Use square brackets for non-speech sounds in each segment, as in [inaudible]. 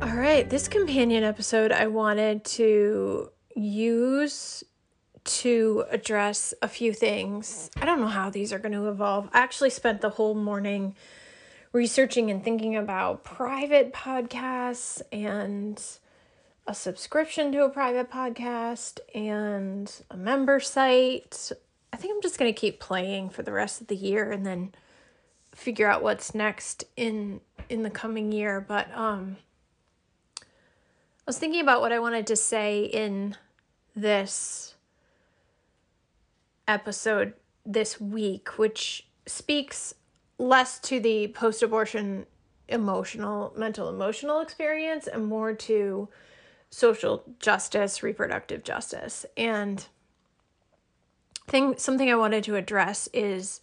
All right, this companion episode I wanted to use to address a few things. I don't know how these are going to evolve. I actually spent the whole morning researching and thinking about private podcasts and a subscription to a private podcast and a member site. I think I'm just going to keep playing for the rest of the year and then figure out what's next in in the coming year, but um I was thinking about what I wanted to say in this episode this week, which speaks less to the post abortion emotional, mental, emotional experience and more to social justice, reproductive justice. And thing something I wanted to address is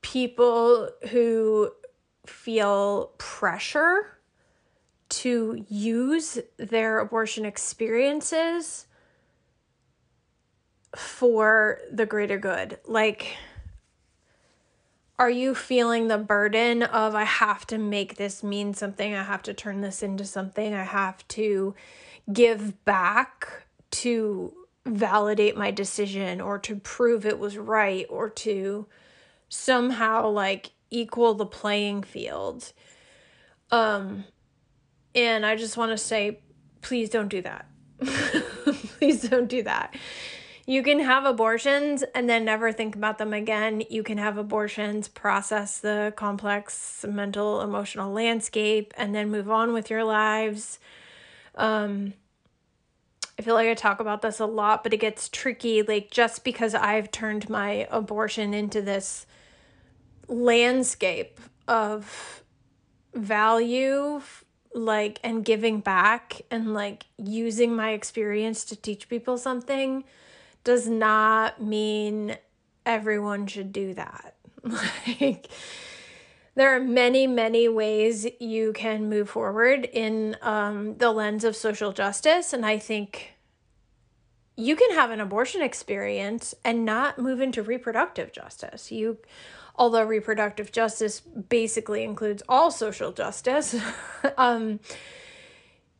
people who feel pressure to use their abortion experiences for the greater good. Like, are you feeling the burden of, I have to make this mean something, I have to turn this into something, I have to give back to validate my decision or to prove it was right or to somehow like equal the playing field? Um, and I just want to say, please don't do that. [laughs] please don't do that. You can have abortions and then never think about them again. You can have abortions, process the complex mental, emotional landscape, and then move on with your lives. Um, I feel like I talk about this a lot, but it gets tricky. Like, just because I've turned my abortion into this landscape of value like and giving back and like using my experience to teach people something does not mean everyone should do that. [laughs] like there are many many ways you can move forward in um, the lens of social justice and i think you can have an abortion experience and not move into reproductive justice you although reproductive justice basically includes all social justice, [laughs] um,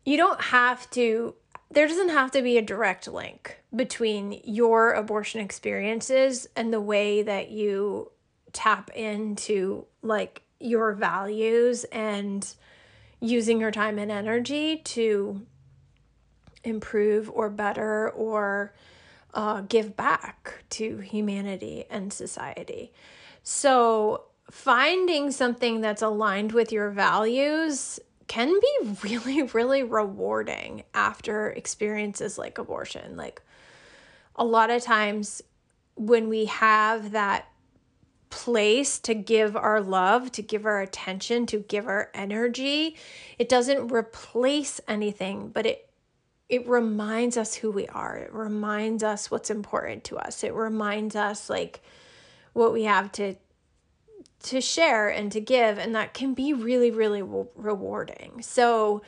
you don't have to, there doesn't have to be a direct link between your abortion experiences and the way that you tap into like your values and using your time and energy to improve or better or uh, give back to humanity and society. So, finding something that's aligned with your values can be [laughs] really, really rewarding after experiences like abortion. Like, a lot of times when we have that place to give our love, to give our attention, to give our energy, it doesn't replace anything, but it it reminds us who we are. It reminds us what's important to us. It reminds us like what we have to to share and to give and that can be really really rewarding. So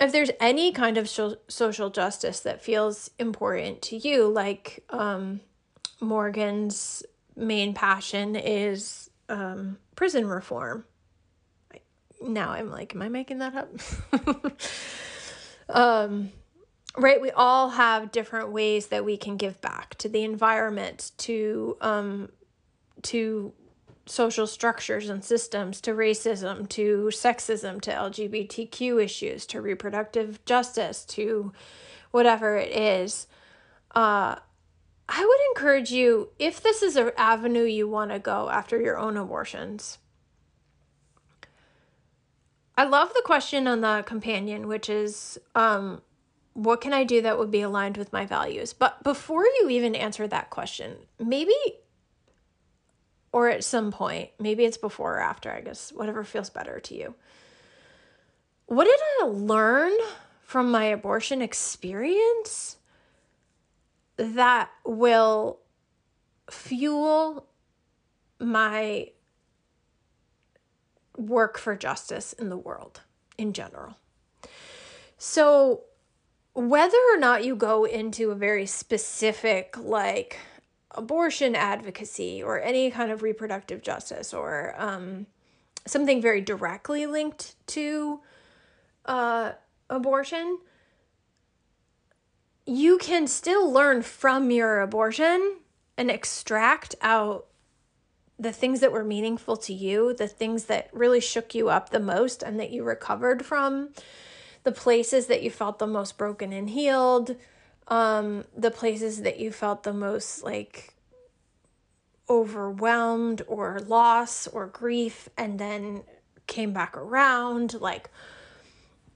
if there's any kind of social justice that feels important to you like um, morgan's main passion is um, prison reform. Now i'm like am i making that up? [laughs] Um, right we all have different ways that we can give back to the environment to um to social structures and systems to racism to sexism to lgbtq issues to reproductive justice to whatever it is uh i would encourage you if this is an avenue you want to go after your own abortions i love the question on the companion which is um what can I do that would be aligned with my values? But before you even answer that question, maybe or at some point, maybe it's before or after, I guess, whatever feels better to you. what did I learn from my abortion experience that will fuel my work for justice in the world in general. So, whether or not you go into a very specific, like abortion advocacy or any kind of reproductive justice or um, something very directly linked to uh, abortion, you can still learn from your abortion and extract out the things that were meaningful to you, the things that really shook you up the most and that you recovered from, the places that you felt the most broken and healed, um, the places that you felt the most like overwhelmed or loss or grief, and then came back around. Like,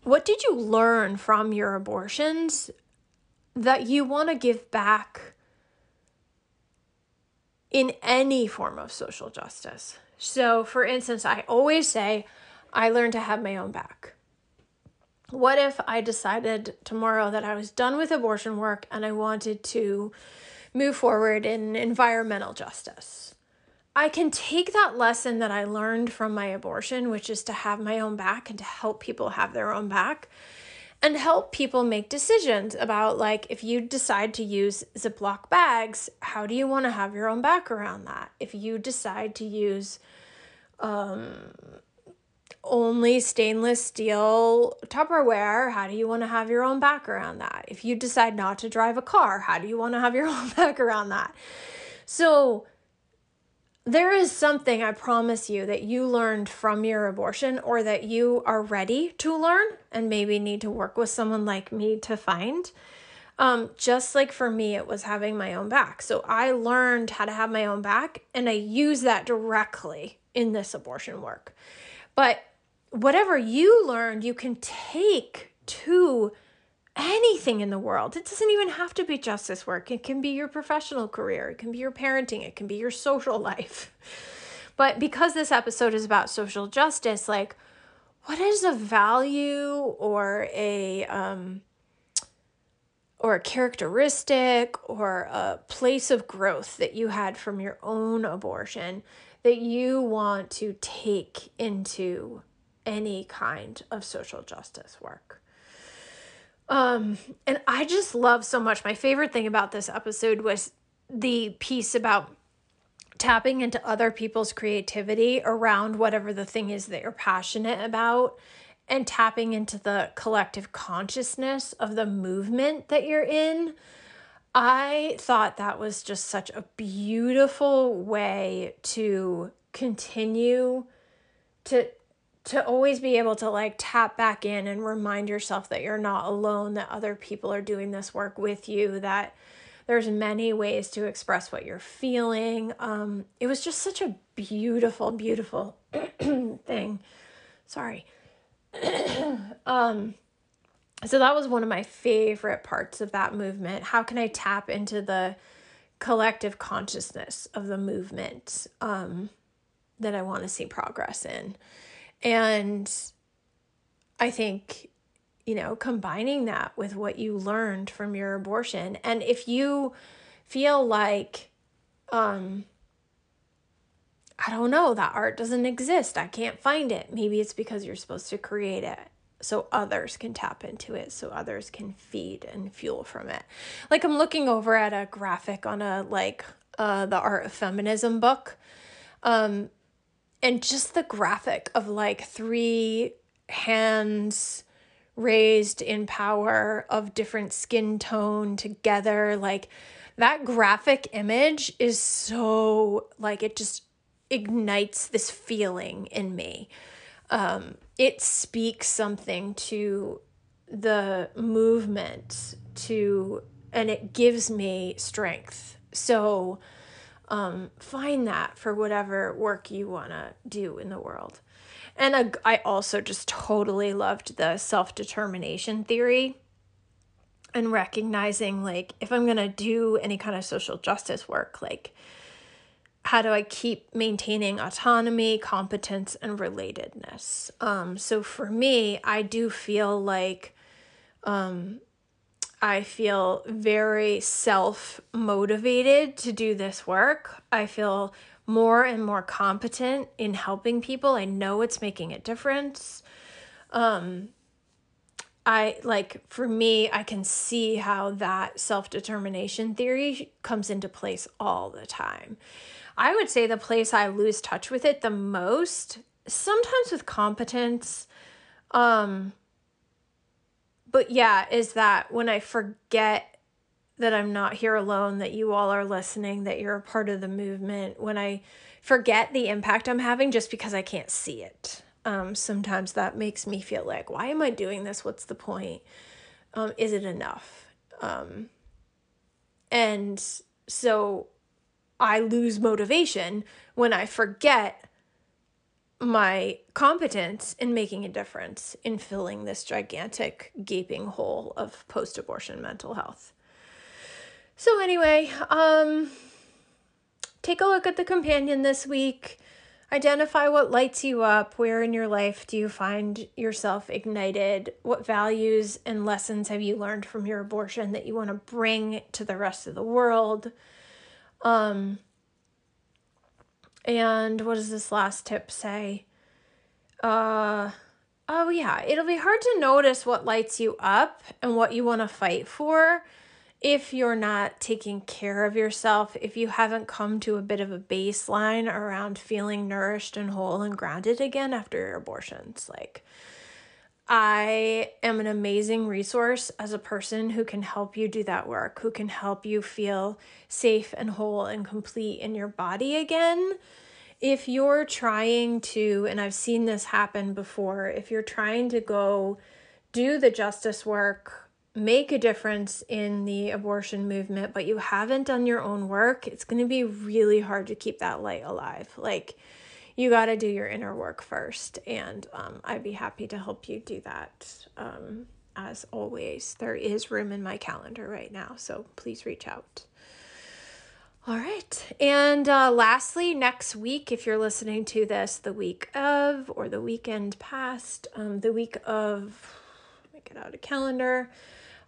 what did you learn from your abortions that you want to give back in any form of social justice. So, for instance, I always say, I learned to have my own back. What if I decided tomorrow that I was done with abortion work and I wanted to move forward in environmental justice? I can take that lesson that I learned from my abortion, which is to have my own back and to help people have their own back, and help people make decisions about like if you decide to use Ziploc bags, how do you want to have your own back around that? If you decide to use um, only stainless steel Tupperware, how do you want to have your own back around that? If you decide not to drive a car, how do you want to have your [laughs] own back around that? So there is something I promise you that you learned from your abortion or that you are ready to learn and maybe need to work with someone like me to find. Um, just like for me, it was having my own back. So I learned how to have my own back and I use that directly in this abortion work. But whatever you learned, you can take to anything in the world. It doesn't even have to be justice work. It can be your professional career, it can be your parenting, it can be your [laughs] social life. But because this episode is about social justice, like what is a value or a um or a characteristic or a place of growth that you had from your own abortion that you want to take into any kind of social justice work. Um, and I just love so much. My favorite thing about this episode was the piece about tapping into other people's creativity around whatever the thing is that you're passionate about and tapping into the collective consciousness of the movement that you're in. I thought that was just such a beautiful way to continue to to always be able to like tap back in and remind yourself that you're not alone, that other people are doing this work with you, that there's many ways to express what you're feeling. Um, it was just such a beautiful, beautiful [clears throat] thing. Sorry. [clears throat] um, so that was one of my favorite parts of that movement. How can I tap into the collective consciousness of the movement um, that I want to see progress in? And I think, you know, combining that with what you learned from your abortion. And if you feel like, um, I don't know, that art doesn't exist, I can't find it, maybe it's because you're supposed to create it so others can tap into it, so others can feed and fuel from it. Like I'm looking over at a graphic on a like uh the art of feminism book. Um and just the graphic of like three hands raised in power of different skin tone together like that graphic image is so like it just ignites this feeling in me. Um it speaks something to the movement to and it gives me strength. So um, find that for whatever work you want to do in the world. And uh, I also just totally loved the self determination theory and recognizing, like, if I'm going to do any kind of social justice work, like, how do I keep maintaining autonomy, competence, and relatedness? Um, so for me, I do feel like um, I feel very self motivated to do this work. I feel more and more competent in helping people. I know it's making a difference. Um, I like for me, I can see how that self determination theory comes into place all the time. I would say the place I lose touch with it the most, sometimes with competence, um, but yeah, is that when I forget that I'm not here alone, that you all are listening, that you're a part of the movement, when I forget the impact I'm having just because I can't see it. Um, sometimes that makes me feel like, why am I doing this? What's the point? Um, is it enough? Um, and so I lose motivation when I forget my competence in making a difference in filling this gigantic gaping hole of post-abortion mental health. So anyway, um take a look at the companion this week. Identify what lights you up. Where in your life do you find yourself ignited? What values and lessons have you learned from your abortion that you want to bring to the rest of the world? Um, and what does this last tip say? Uh, oh, yeah. It'll be hard to notice what lights you up and what you want to fight for if you're not taking care of yourself, if you haven't come to a bit of a baseline around feeling nourished and whole and grounded again after your abortions. Like, I am an amazing resource as a person who can help you do that work, who can help you feel safe and whole and complete in your body again. If you're trying to, and I've seen this happen before, if you're trying to go do the justice work make a difference in the abortion movement, but you haven't done your own work, it's going to be really hard to keep that light alive. Like, you got to do your inner work first. And um, I'd be happy to help you do that. Um, as always, there is room in my calendar right now. So please reach out. All right. And uh, lastly, next week, if you're listening to this the week of or the weekend past, um, the week of, make it out a calendar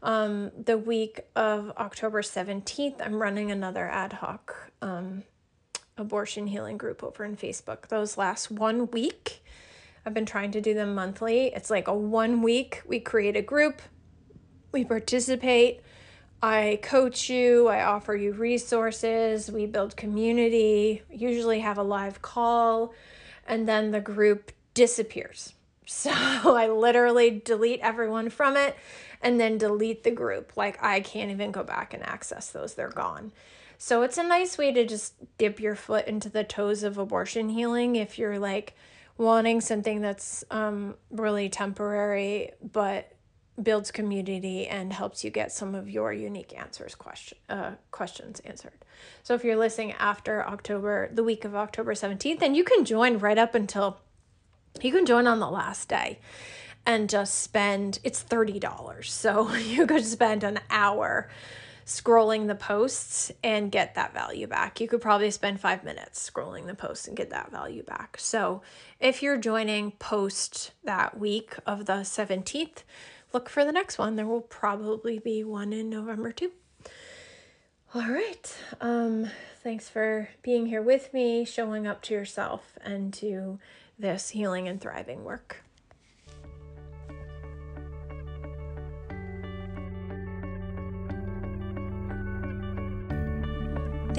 um, the week of October 17th, I'm running another ad hoc um, abortion healing group over in Facebook. Those last one week, I've been trying to do them monthly. It's like a one week, we create a group, we participate. I coach you, I offer you resources, we build community, usually have a live call, and then the group disappears. [laughs] So I literally delete everyone from it and then delete the group. Like I can't even go back and access those, they're gone. So it's a nice way to just dip your foot into the toes of abortion healing if you're like wanting something that's um, really temporary but builds community and helps you get some of your unique answers question uh, questions answered. So if you're listening after October, the week of October 17th, then you can join right up until you can join on the last day and just spend it's $30 so [laughs] you could spend an hour scrolling the posts and get that value back. You could probably spend five minutes scrolling the posts and get that value back. So if you're joining post that week of the 17th look for the next one. There will probably be one in november too. All right. Um thanks for being here with me showing up to yourself and to this healing and thriving work